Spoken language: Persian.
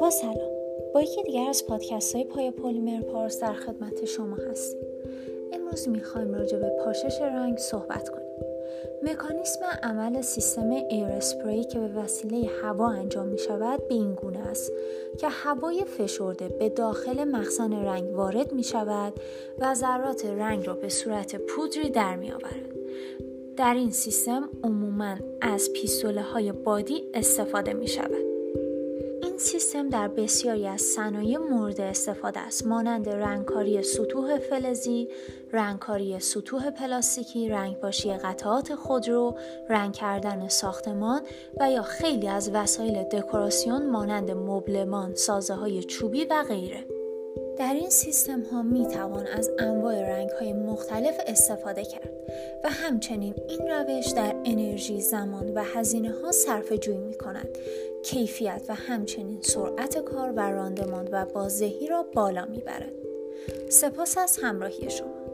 با سلام. با یکی دیگر از پادکست های پای پلیمر پارس در خدمت شما هستیم. امروز می‌خوایم راجع به پاشش رنگ صحبت کنیم. مکانیسم عمل سیستم air spray که به وسیله هوا انجام می شود به این گونه است که هوای فشرده به داخل مخزن رنگ وارد می شود و ذرات رنگ را به صورت پودری در می آورد. در این سیستم عموما از پیستوله های بادی استفاده می شود. این سیستم در بسیاری از صنایع مورد استفاده است مانند رنگکاری سطوح فلزی، رنگکاری سطوح پلاستیکی، رنگپاشی قطعات خودرو، رنگ کردن ساختمان و یا خیلی از وسایل دکوراسیون مانند مبلمان، سازه های چوبی و غیره. در این سیستم ها می توان از انواع رنگ های مختلف استفاده کرد و همچنین این روش در انرژی زمان و هزینه ها صرف جویی می کند کیفیت و همچنین سرعت کار و راندمان و بازدهی را بالا می برد. سپاس از همراهی شما